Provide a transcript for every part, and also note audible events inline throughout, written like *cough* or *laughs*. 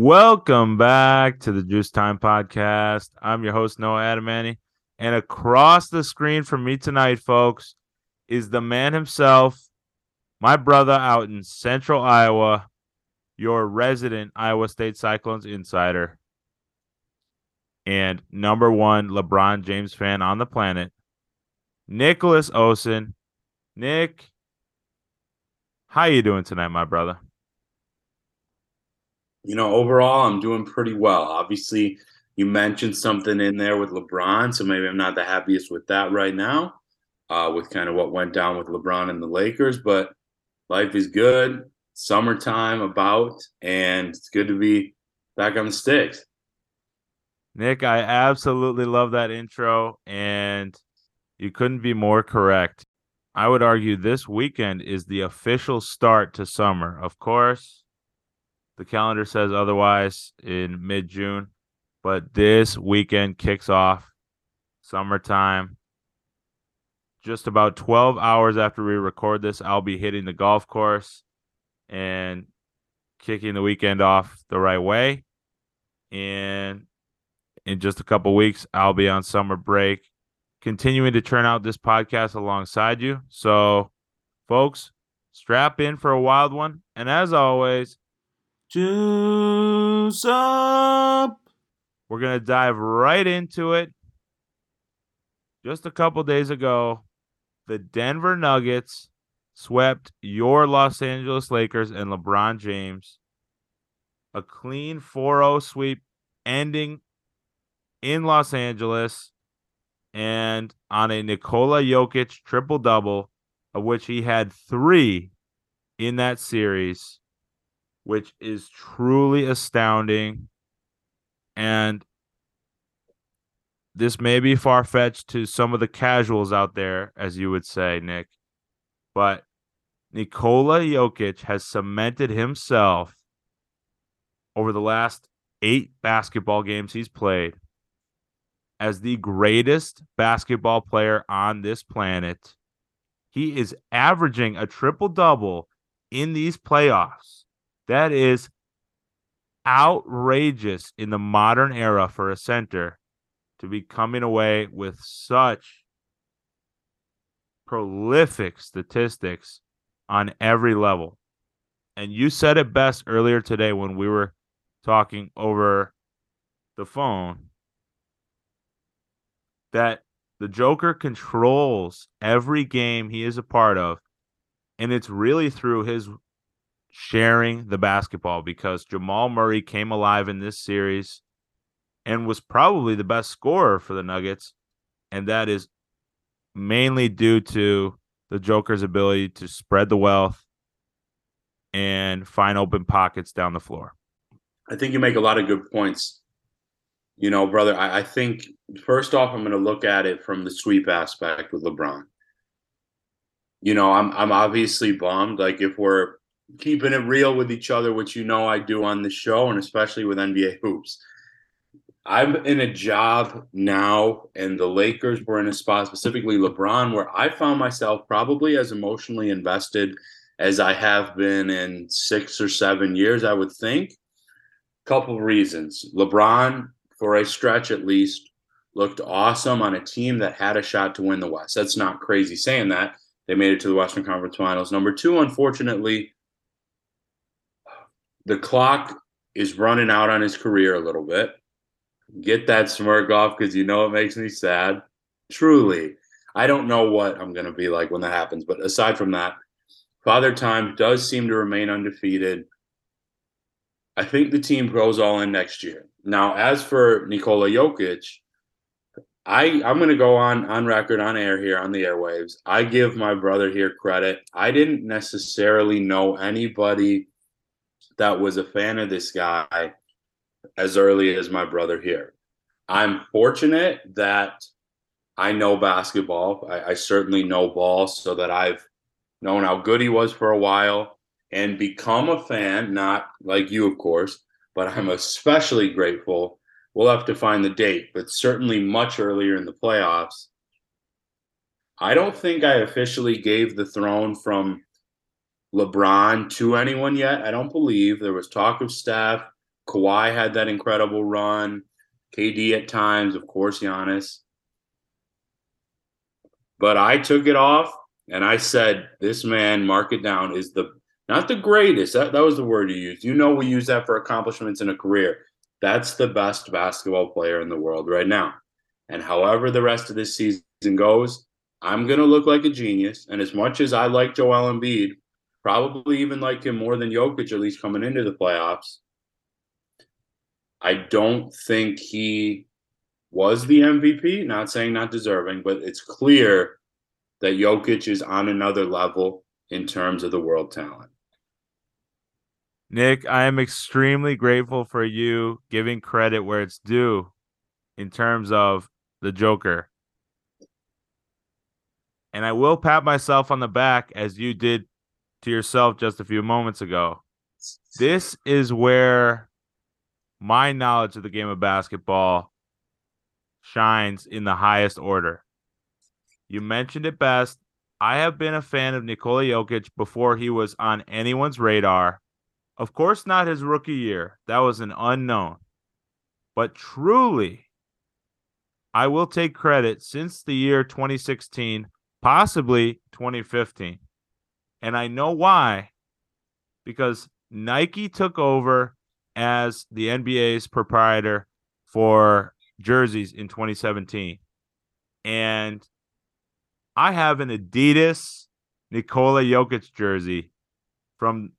Welcome back to the Juice Time Podcast. I'm your host, Noah Adamany. And across the screen from me tonight, folks, is the man himself, my brother out in central Iowa, your resident Iowa State Cyclones insider, and number one LeBron James fan on the planet, Nicholas Osen. Nick, how you doing tonight, my brother? You know, overall, I'm doing pretty well. Obviously, you mentioned something in there with LeBron, so maybe I'm not the happiest with that right now, uh, with kind of what went down with LeBron and the Lakers. But life is good. Summertime about, and it's good to be back on the sticks. Nick, I absolutely love that intro, and you couldn't be more correct. I would argue this weekend is the official start to summer. Of course, the calendar says otherwise in mid June, but this weekend kicks off summertime. Just about 12 hours after we record this, I'll be hitting the golf course and kicking the weekend off the right way. And in just a couple weeks, I'll be on summer break, continuing to turn out this podcast alongside you. So, folks, strap in for a wild one. And as always, juice up. We're going to dive right into it. Just a couple days ago, the Denver Nuggets swept your Los Angeles Lakers and LeBron James. A clean 4 0 sweep ending in Los Angeles and on a Nikola Jokic triple double, of which he had three in that series, which is truly astounding. And this may be far fetched to some of the casuals out there, as you would say, Nick, but Nikola Jokic has cemented himself over the last eight basketball games he's played as the greatest basketball player on this planet. He is averaging a triple double in these playoffs. That is outrageous in the modern era for a center to be coming away with such prolific statistics on every level. And you said it best earlier today when we were talking over the phone that the Joker controls every game he is a part of. And it's really through his sharing the basketball because Jamal Murray came alive in this series and was probably the best scorer for the Nuggets. And that is mainly due to the Joker's ability to spread the wealth and find open pockets down the floor. I think you make a lot of good points. You know, brother, I, I think first off, I'm going to look at it from the sweep aspect with LeBron. You know, I'm I'm obviously bummed. Like if we're keeping it real with each other, which you know I do on the show, and especially with NBA hoops. I'm in a job now, and the Lakers were in a spot, specifically LeBron, where I found myself probably as emotionally invested as I have been in six or seven years, I would think. Couple reasons. LeBron, for a stretch at least, looked awesome on a team that had a shot to win the West. That's not crazy saying that. They made it to the Western Conference Finals. Number two, unfortunately, the clock is running out on his career a little bit. Get that smirk off because you know it makes me sad. Truly, I don't know what I'm going to be like when that happens. But aside from that, Father Time does seem to remain undefeated. I think the team goes all in next year. Now, as for Nikola Jokic, I I'm going to go on on record on air here on the airwaves. I give my brother here credit. I didn't necessarily know anybody that was a fan of this guy as early as my brother here. I'm fortunate that I know basketball. I, I, certainly know ball, so that I've known how good he was for a while and become a fan, not like you, of course, but I'm especially grateful. We'll have to find the date, but certainly much earlier in the playoffs. I don't think I officially gave the throne from LeBron to anyone yet. I don't believe there was talk of Steph, Kawhi had that incredible run. KD at times, of course, Giannis. But I took it off and I said, this man, mark it down, is the not the greatest. That, that was the word you used. You know, we use that for accomplishments in a career. That's the best basketball player in the world right now. And however the rest of this season goes, I'm going to look like a genius. And as much as I like Joel Embiid, probably even like him more than Jokic, at least coming into the playoffs, I don't think he was the MVP. Not saying not deserving, but it's clear that Jokic is on another level in terms of the world talent. Nick, I am extremely grateful for you giving credit where it's due in terms of the Joker. And I will pat myself on the back as you did to yourself just a few moments ago. This is where my knowledge of the game of basketball shines in the highest order. You mentioned it best. I have been a fan of Nikola Jokic before he was on anyone's radar. Of course, not his rookie year. That was an unknown. But truly, I will take credit since the year 2016, possibly 2015. And I know why. Because Nike took over as the NBA's proprietor for jerseys in 2017. And I have an Adidas Nikola Jokic jersey from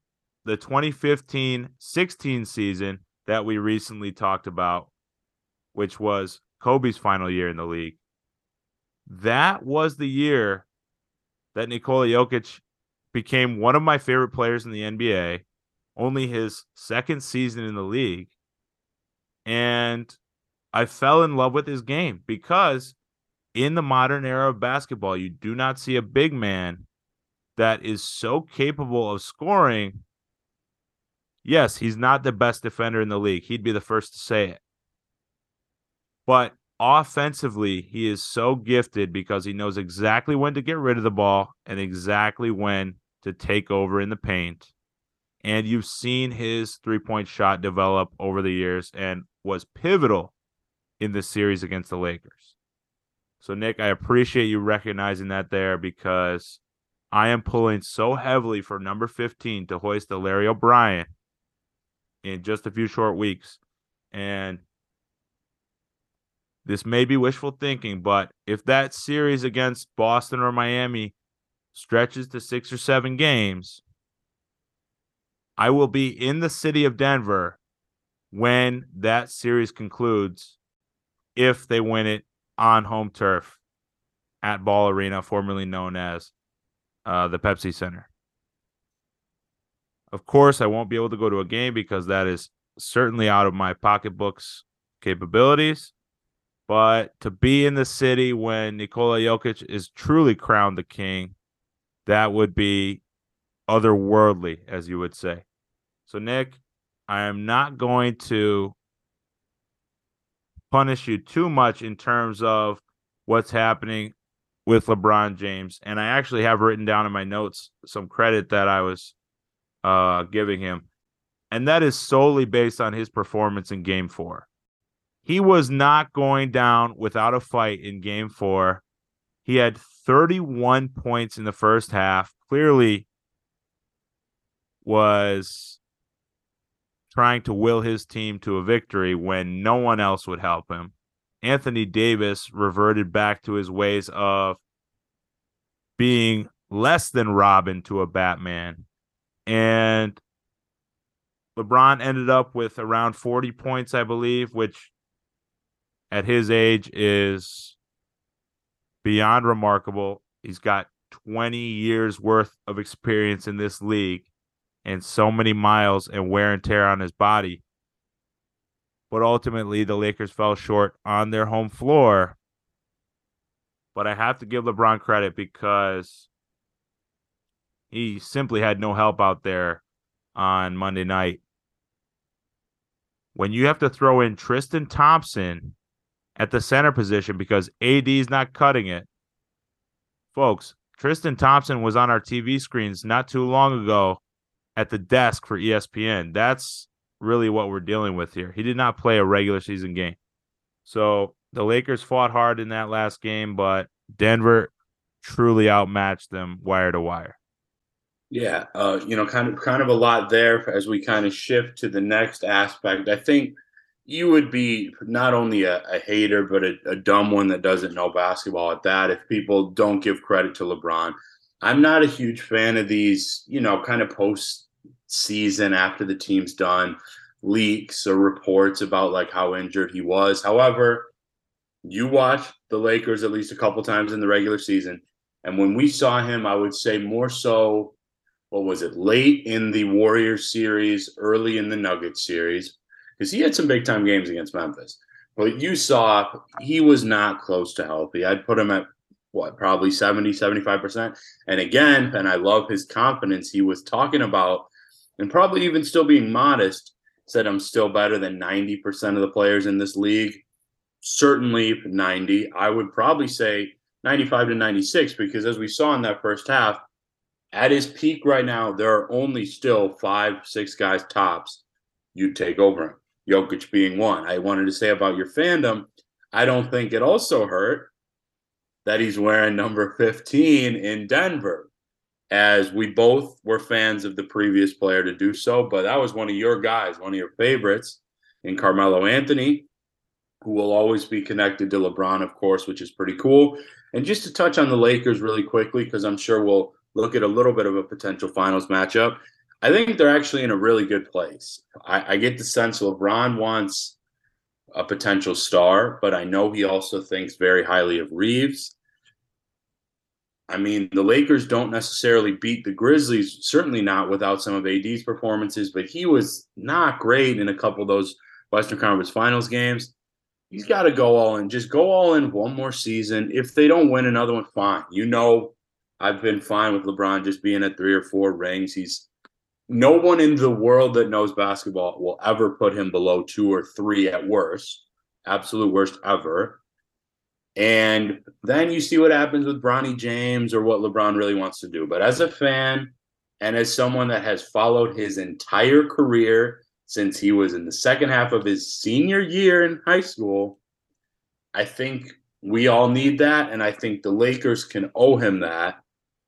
the 2015 16 season that we recently talked about, which was Kobe's final year in the league. That was the year that Nikola Jokic became one of my favorite players in the NBA, only his second season in the league. And I fell in love with his game because in the modern era of basketball, you do not see a big man that is so capable of scoring. Yes, he's not the best defender in the league. He'd be the first to say it. But offensively, he is so gifted because he knows exactly when to get rid of the ball and exactly when to take over in the paint. And you've seen his three point shot develop over the years and was pivotal in the series against the Lakers. So, Nick, I appreciate you recognizing that there because I am pulling so heavily for number 15 to hoist the Larry O'Brien in just a few short weeks. And this may be wishful thinking, but if that series against Boston or Miami stretches to six or seven games, I will be in the city of Denver when that series concludes if they win it on home turf at Ball Arena, formerly known as uh, the Pepsi Center. Of course, I won't be able to go to a game because that is certainly out of my pocketbook's capabilities. But to be in the city when Nikola Jokic is truly crowned the king, that would be otherworldly, as you would say. So, Nick, I am not going to punish you too much in terms of what's happening with LeBron James. And I actually have written down in my notes some credit that I was uh, giving him. And that is solely based on his performance in game four. He was not going down without a fight in game four. He had 31 points in the first half. Clearly was trying to will his team to a victory when no one else would help him. Anthony Davis reverted back to his ways of being less than Robin to a Batman. And LeBron ended up with around 40 points, I believe, which at his age is beyond remarkable. He's got 20 years worth of experience in this league and so many miles and wear and tear on his body. But ultimately, the Lakers fell short on their home floor. But I have to give LeBron credit because he simply had no help out there on Monday night. When you have to throw in Tristan Thompson at the center position because AD is not cutting it, folks, Tristan Thompson was on our TV screens not too long ago at the desk for ESPN. That's really what we're dealing with here. He did not play a regular season game. So the Lakers fought hard in that last game, but Denver truly outmatched them wire to wire. Yeah, uh, you know, kind of kind of a lot there as we kind of shift to the next aspect. I think you would be not only a, a hater, but a, a, dumb one that doesn't know basketball at that if people don't give credit to LeBron. I'm not a huge fan of these, you know, kind of post season after the team's done leaks or reports about like how injured he was. However, you watch the Lakers at least a couple times in the regular season. And when we saw him, I would say more so, what was it, late in the Warriors series, early in the Nuggets series, because he had some big time games against Memphis. But you saw he was not close to healthy. I'd put him at what, probably 70, 75%. And again, and I love his confidence, he was talking about, and probably even still being modest, said I'm still better than 90% of the players in this league. Certainly 90. I would probably say 95 to 96 because as we saw in that first half, at his peak right now, there are only still five, six guys tops you'd take over him. Jokic being one. I wanted to say about your fandom, I don't think it also hurt that he's wearing number 15 in Denver, as we both were fans of the previous player to do so. But that was one of your guys, one of your favorites in Carmelo Anthony, who will always be connected to LeBron, of course, which is pretty cool. And just to touch on the Lakers really quickly, because I'm sure we'll look at a little bit of a potential finals matchup. I think they're actually in a really good place. I, I get the sense LeBron wants a potential star, but I know he also thinks very highly of Reaves. I mean, the Lakers don't necessarily beat the Grizzlies, certainly not without some of AD's performances, but he was not great in a couple of those Western Conference Finals games. He's got to go all in. Just go all in one more season. If they don't win another one, fine. You know, I've been fine with LeBron just being at three or four rings. He's no one in the world that knows basketball will ever put him below two or three at worst, absolute worst ever. And then you see what happens with Bronny James or what LeBron really wants to do. But as a fan and as someone that has followed his entire career since he was in the second half of his senior year in high school, I think we all need that. And I think the Lakers can owe him that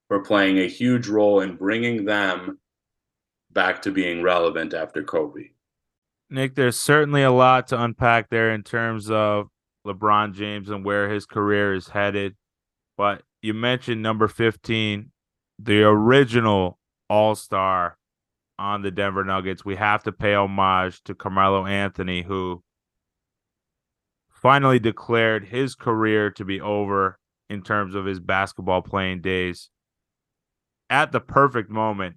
for playing a huge role in bringing them back to being relevant after Kobe. Nick, there's certainly a lot to unpack there in terms of LeBron James and where his career is headed. But you mentioned number 15, the original All Star on the Denver Nuggets. We have to pay homage to Carmelo Anthony, who finally declared his career to be over in terms of his basketball playing days at the perfect moment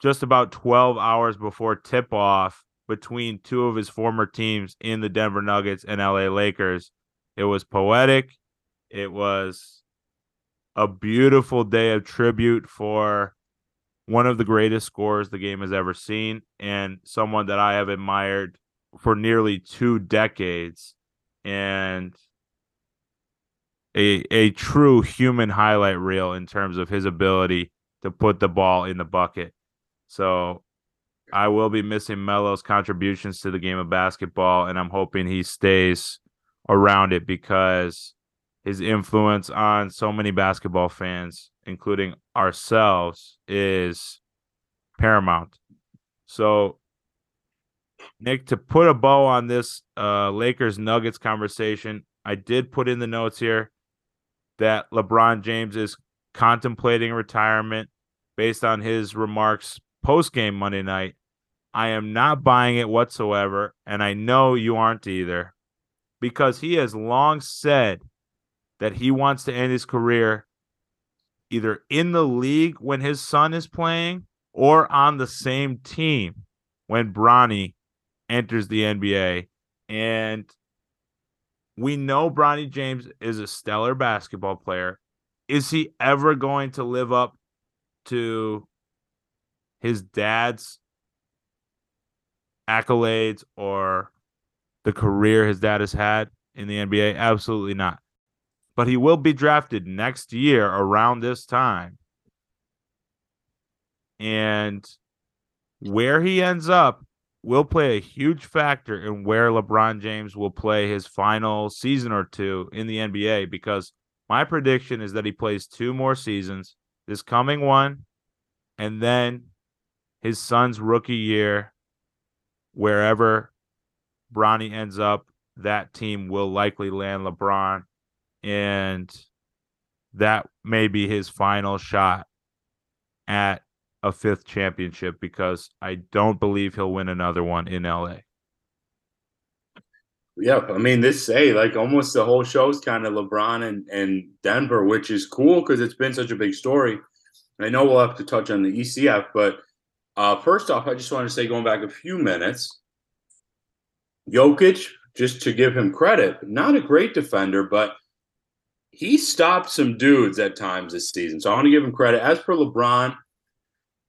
just about 12 hours before tip off between two of his former teams in the Denver Nuggets and LA Lakers. It was poetic. It was a beautiful day of tribute for one of the greatest scorers the game has ever seen and someone that I have admired for nearly two decades and a a true human highlight reel in terms of his ability to put the ball in the bucket. So I will be missing Melo's contributions to the game of basketball, and I'm hoping he stays around it because his influence on so many basketball fans, including ourselves, is paramount. So, Nick, to put a bow on this uh, Lakers Nuggets conversation, I did put in the notes here that LeBron James is contemplating retirement based on his remarks post game Monday night. I am not buying it whatsoever, and I know you aren't either, because he has long said that he wants to end his career either in the league when his son is playing or on the same team when Bronny enters the NBA. And we know Bronny James is a stellar basketball player. Is he ever going to live up to his dad's accolades or the career his dad has had in the NBA? Absolutely not. But he will be drafted next year around this time. And where he ends up will play a huge factor in where LeBron James will play his final season or two in the NBA because my prediction is that he plays two more seasons, this coming one, and then his son's rookie year, wherever Bronny ends up, that team will likely land LeBron. And that may be his final shot at a fifth championship because I don't believe he'll win another one in LA. Yeah, I mean, this say like almost the whole show's kind of LeBron and, and Denver, which is cool because it's been such a big story. I know we'll have to touch on the ECF, but uh, first off, I just want to say, going back a few minutes, Jokic, just to give him credit, not a great defender, but he stopped some dudes at times this season. So I want to give him credit. As for LeBron,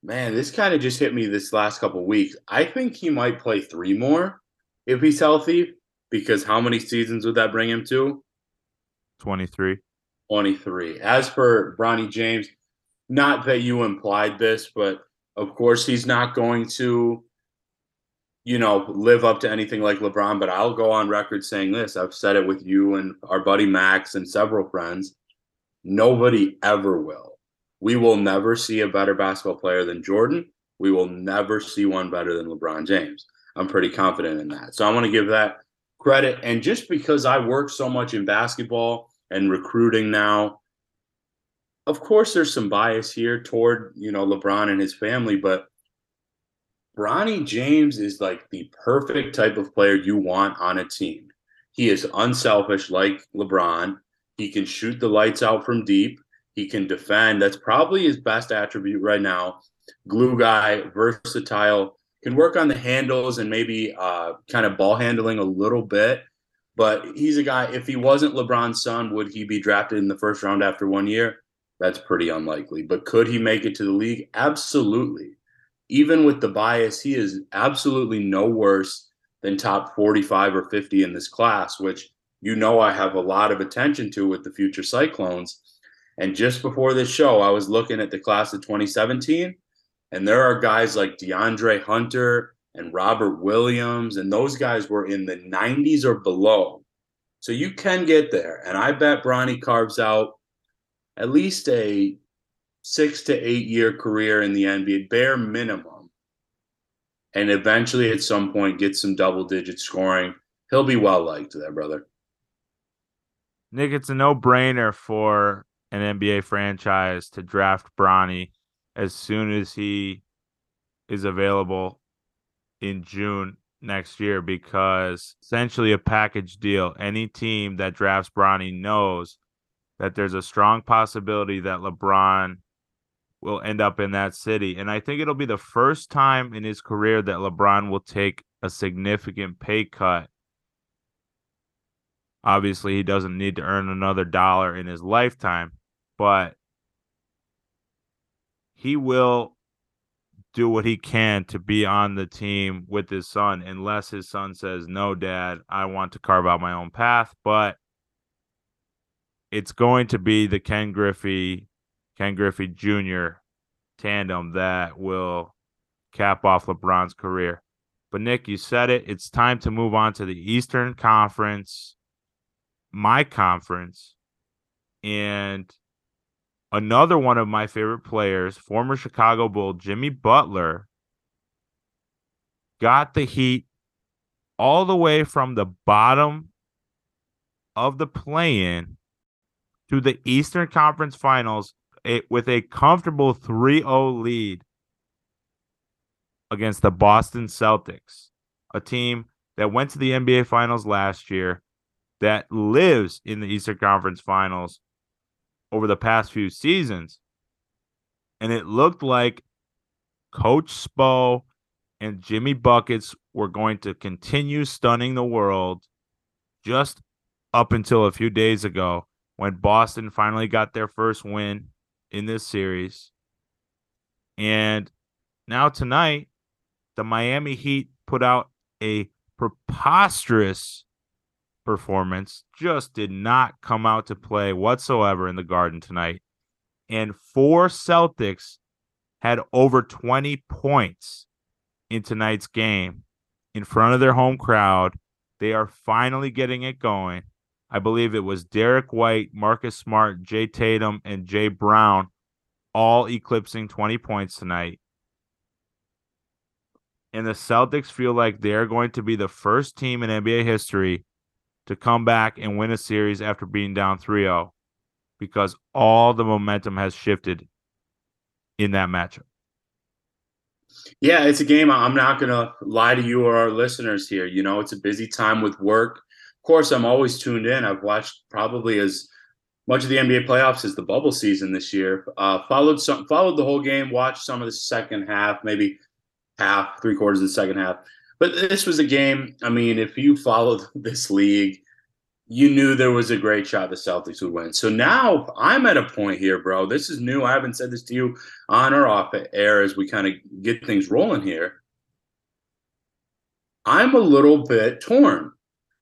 man, this kind of just hit me this last couple weeks. I think he might play three more if he's healthy, because how many seasons would that bring him to? 23. 23. As for Bronny James, not that you implied this, but of course he's not going to, you know, live up to anything like LeBron. But I'll go on record saying this. I've said it with you and our buddy Max and several friends. Nobody ever will we will never see a better basketball player than Jordan. We will never see one better than LeBron James. I'm pretty confident in that. So I want to give that credit. And just because I work so much in basketball and recruiting now, of course there's some bias here toward, you know, LeBron and his family, but Bronny James is like the perfect type of player you want on a team. He is unselfish like LeBron. He can shoot the lights out from deep. He can defend. That's probably his best attribute right now. Glue guy, versatile, can work on the handles and maybe uh, kind of ball handling a little bit. But he's a guy, if he wasn't LeBron's son, would he be drafted in the first round after one year? That's pretty unlikely. But could he make it to the league? Absolutely. Even with the bias, he is absolutely no worse than top 45 or 50 in this class, which you know I have a lot of attention to with the future Cyclones. And just before this show, I was looking at the class of 2017, and there are guys like DeAndre Hunter and Robert Williams, and those guys were in the 90s or below. So you can get there. And I bet Bronny carves out at least a six to eight year career in the NBA, bare minimum. And eventually, at some point, get some double digit scoring. He'll be well liked there, brother. Nick, it's a no brainer for an NBA franchise to draft Bronny as soon as he is available in June next year because essentially a package deal. Any team that drafts Bronny knows that there's a strong possibility that LeBron will end up in that city. And I think it'll be the first time in his career that LeBron will take a significant pay cut Obviously, he doesn't need to earn another dollar in his lifetime, but he will do what he can to be on the team with his son, unless his son says, No, dad, I want to carve out my own path. But it's going to be the Ken Griffey, Ken Griffey Jr. tandem that will cap off LeBron's career. But Nick, you said it. It's time to move on to the Eastern Conference my conference and another one of my favorite players, former Chicago Bull Jimmy Butler, got the Heat all the way from the bottom of the play-in to the Eastern Conference Finals with a comfortable 3-0 lead against the Boston Celtics, a team that went to the NBA Finals last year that lives in the Eastern Conference Finals over the past few seasons. And it looked like Coach Spo and Jimmy Buckets were going to continue stunning the world just up until a few days ago when Boston finally got their first win in this series. And now tonight, the Miami Heat put out a preposterous performance just did not come out to play whatsoever in the garden tonight. And four Celtics had over 20 points in tonight's game in front of their home crowd. They are finally getting it going. I believe it was Derrick White, Marcus Smart, Jay Tatum, and Jay Brown all eclipsing 20 points tonight. And the Celtics feel like they're going to be the first team in NBA history to come back and win a series after being down 3 0 because all the momentum has shifted in that matchup. Yeah, it's a game. I'm not going to lie to you or our listeners here. You know, it's a busy time with work. Of course, I'm always tuned in. I've watched probably as much of the NBA playoffs as the bubble season this year. Uh, followed some, followed the whole game. Watched some of the second half, maybe half, three quarters of the second half. But this was a game. I mean, if you followed *laughs* this league, you knew there was a great shot the Celtics would win. So now I'm at a point here, bro. This is new. I haven't said this to you on or off air as we kind of get things rolling here. I'm a little bit torn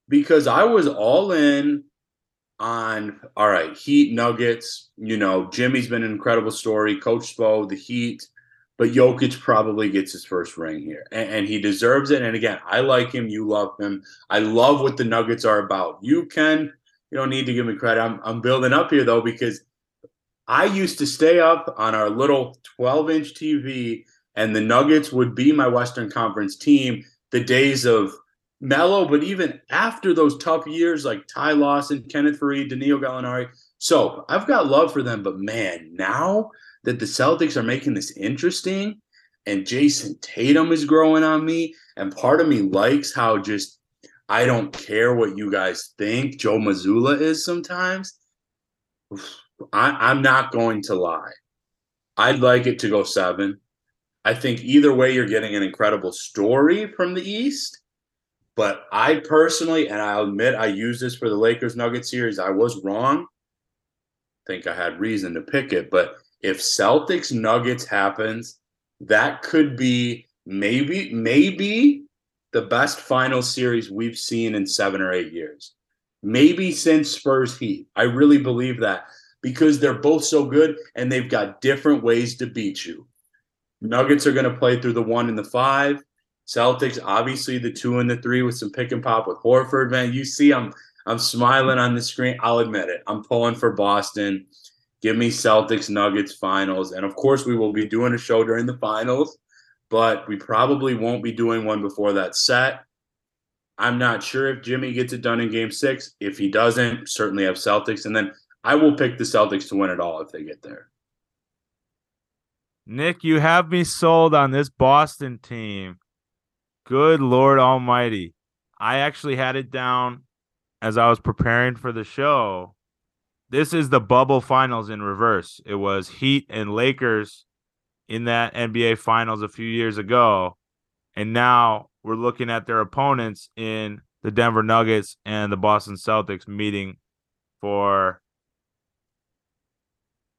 because I was all in on all right, Heat Nuggets. You know, Jimmy's been an incredible story. Coach Spo, the Heat but Jokic probably gets his first ring here, and, and, he deserves it. And again, I like him. You love him. I love what the Nuggets are about. You can, you don't need to give me credit. I'm, I'm building up here though because I used to stay up on our little 12 inch TV, and the Nuggets would be my Western Conference team. The days of Melo, but even after those tough years like Ty Lawson, Kenneth Faried, Danilo Gallinari. So I've got love for them, but man, now that the Celtics are making this interesting and Jayson Tatum is growing on me. And part of me likes how just I don't care what you guys think Joe Mazzulla is sometimes. *sighs* I, am not going to lie. I'd like it to go seven. I think either way, you're getting an incredible story from the East. But I personally, and I'll admit I used this for the Lakers Nugget series, I was wrong. I think I had reason to pick it, but if Celtics Nuggets happens, that could be maybe maybe the best final series we've seen in 7 or 8 years. Maybe since Spurs Heat. I really believe that because they're both so good and they've got different ways to beat you. Nuggets are going to play through the 1 and the 5. Celtics obviously the 2 and the 3 with some pick and pop with Horford, man. You see I'm I'm smiling on the screen. I'll admit it. I'm pulling for Boston. Give me Celtics Nuggets finals. And of course, we will be doing a show during the finals, but we probably won't be doing one before that set. I'm not sure if Jimmy gets it done in game six. If he doesn't, certainly have Celtics. And then I will pick the Celtics to win it all if they get there. Nick, you have me sold on this Boston team. Good Lord Almighty. I actually had it down as I was preparing for the show this is the bubble finals in reverse. It was Heat and Lakers in that NBA finals a few years ago. And now we're looking at their opponents in the Denver Nuggets and the Boston Celtics meeting for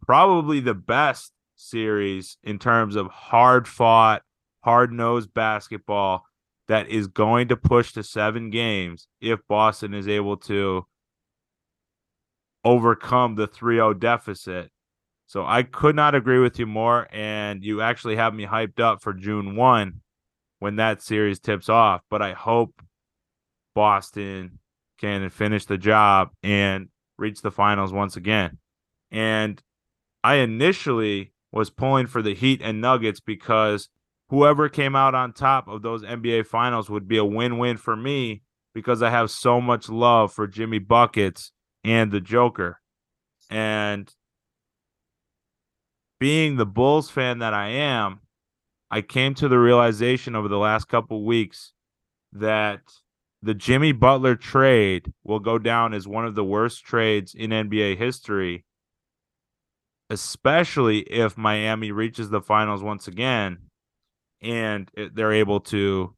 probably the best series in terms of hard fought, hard nosed basketball that is going to push to seven games if Boston is able to overcome the 3-0 deficit. So I could not agree with you more and you actually have me hyped up for June 1 when that series tips off, but I hope Boston can finish the job and reach the finals once again. And I initially was pulling for the Heat and Nuggets because whoever came out on top of those NBA finals would be a win-win for me because I have so much love for Jimmy Buckets and the Joker. And being the Bulls fan that I am, I came to the realization over the last couple weeks that the Jimmy Butler trade will go down as one of the worst trades in NBA history, especially if Miami reaches the finals once again and they're able to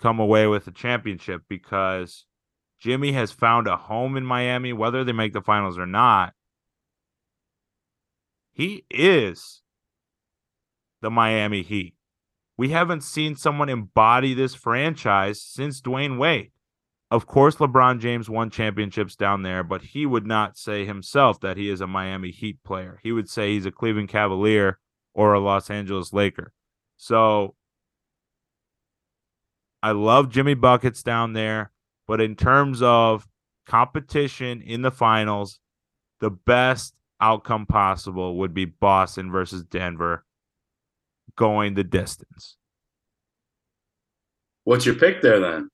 come away with a championship because Jimmy has found a home in Miami, whether they make the finals or not. He is the Miami Heat. We haven't seen someone embody this franchise since Dwyane Wade. Of course, LeBron James won championships down there, but he would not say himself that he is a Miami Heat player. He would say he's a Cleveland Cavalier or a Los Angeles Laker. So I love Jimmy Buckets down there, but in terms of competition in the finals, the best outcome possible would be Boston versus Denver going the distance. What's your pick there then?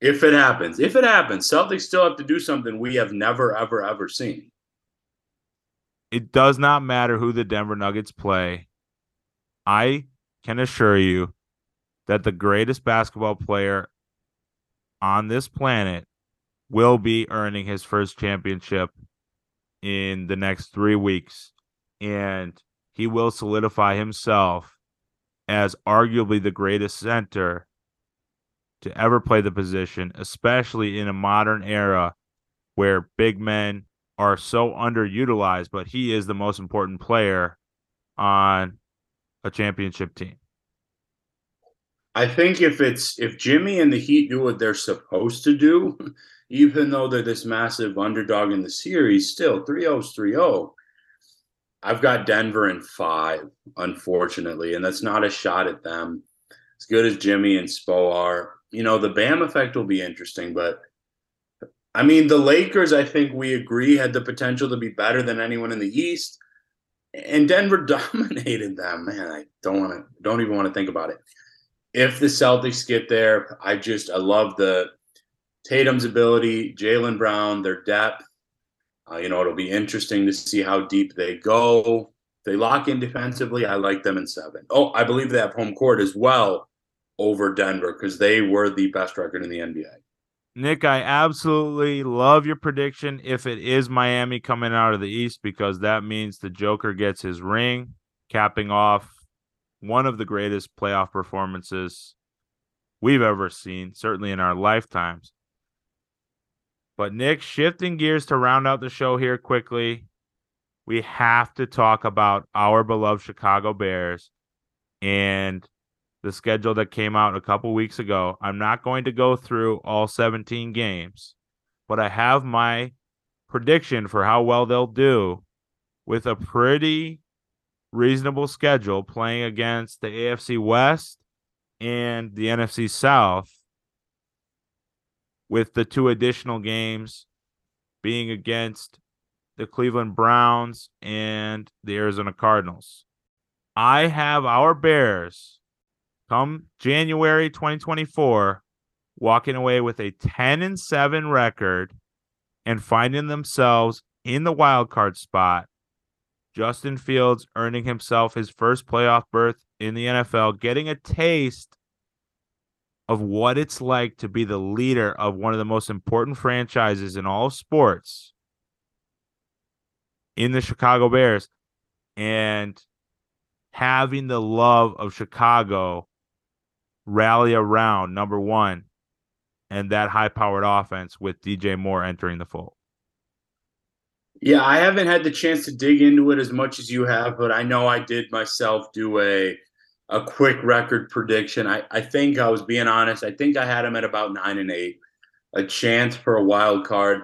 If it happens, if it happens, Celtics still have to do something we have never, ever, ever seen. It does not matter who the Denver Nuggets play. I can assure you that the greatest basketball player on this planet will be earning his first championship in the next three weeks. And he will solidify himself as arguably the greatest center to ever play the position, especially in a modern era where big men are so underutilized, but he is the most important player on a championship team. I think if it's if Jimmy and the Heat do what they're supposed to do, even though they're this massive underdog in the series, still 3-0 is 3-0. I've got Denver in five, unfortunately, and that's not a shot at them. As good as Jimmy and Spo are, you know, the Bam effect will be interesting, but I mean, the Lakers, I think we agree, had the potential to be better than anyone in the East. And Denver *laughs* dominated them. Man, I don't want to, don't even want to think about it. If the Celtics get there, I just, I love the Tatum's ability, Jaylen Brown, their depth. Uh, you know, it'll be interesting to see how deep they go. They lock in defensively, I like them in seven. Oh, I believe they have home court as well over Denver because they were the best record in the NBA. Nick, I absolutely love your prediction if it is Miami coming out of the East because that means the Joker gets his ring, capping off one of the greatest playoff performances we've ever seen, certainly in our lifetimes. But Nick, shifting gears to round out the show here quickly, we have to talk about our beloved Chicago Bears and the schedule that came out a couple weeks ago. I'm not going to go through all 17 games, but I have my prediction for how well they'll do with a pretty reasonable schedule playing against the AFC West and the NFC South with the two additional games being against the Cleveland Browns and the Arizona Cardinals. I have our Bears come January 2024 walking away with a 10 and 7 record and finding themselves in the wild card spot. Justin Fields earning himself his first playoff berth in the NFL, getting a taste of what it's like to be the leader of one of the most important franchises in all sports in the Chicago Bears and having the love of Chicago rally around number one and that high powered offense with DJ Moore entering the fold? Yeah, I haven't had the chance to dig into it as much as you have, but I know I did myself do a a quick record prediction. I, I think I was being honest. I think I had him at about nine and eight, a chance for a wild card.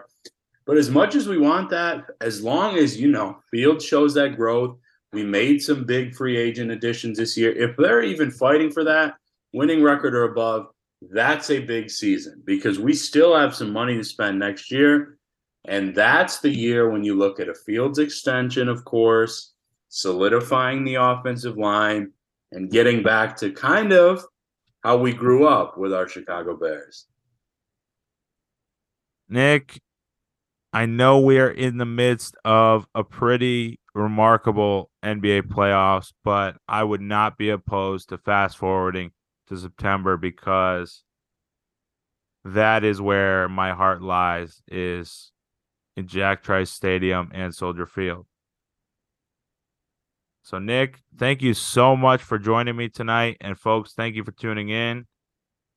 But as much as we want that, as long as you know Field shows that growth, we made some big free agent additions this year. If they're even fighting for that, winning record or above, that's a big season because we still have some money to spend next year. And that's the year when you look at a Fields extension, of course, solidifying the offensive line and getting back to kind of how we grew up with our Chicago Bears. Nick, I know we are in the midst of a pretty remarkable NBA playoffs, but I would not be opposed to fast forwarding to September because that is where my heart lies is in Jack Trice Stadium and Soldier Field. So Nick, thank you so much for joining me tonight and folks, thank you for tuning in.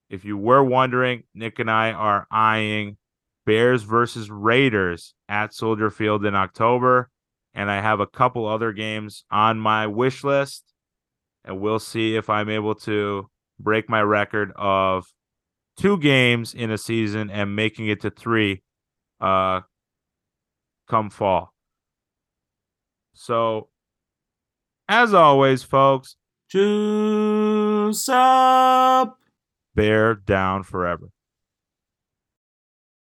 If you were wondering, Nick and I are eyeing Bears versus Raiders at Soldier Field in October and I have a couple other games on my wish list and we'll see if I'm able to break my record of two games in a season and making it to three uh come fall. So as always, folks, juice up. bear down forever.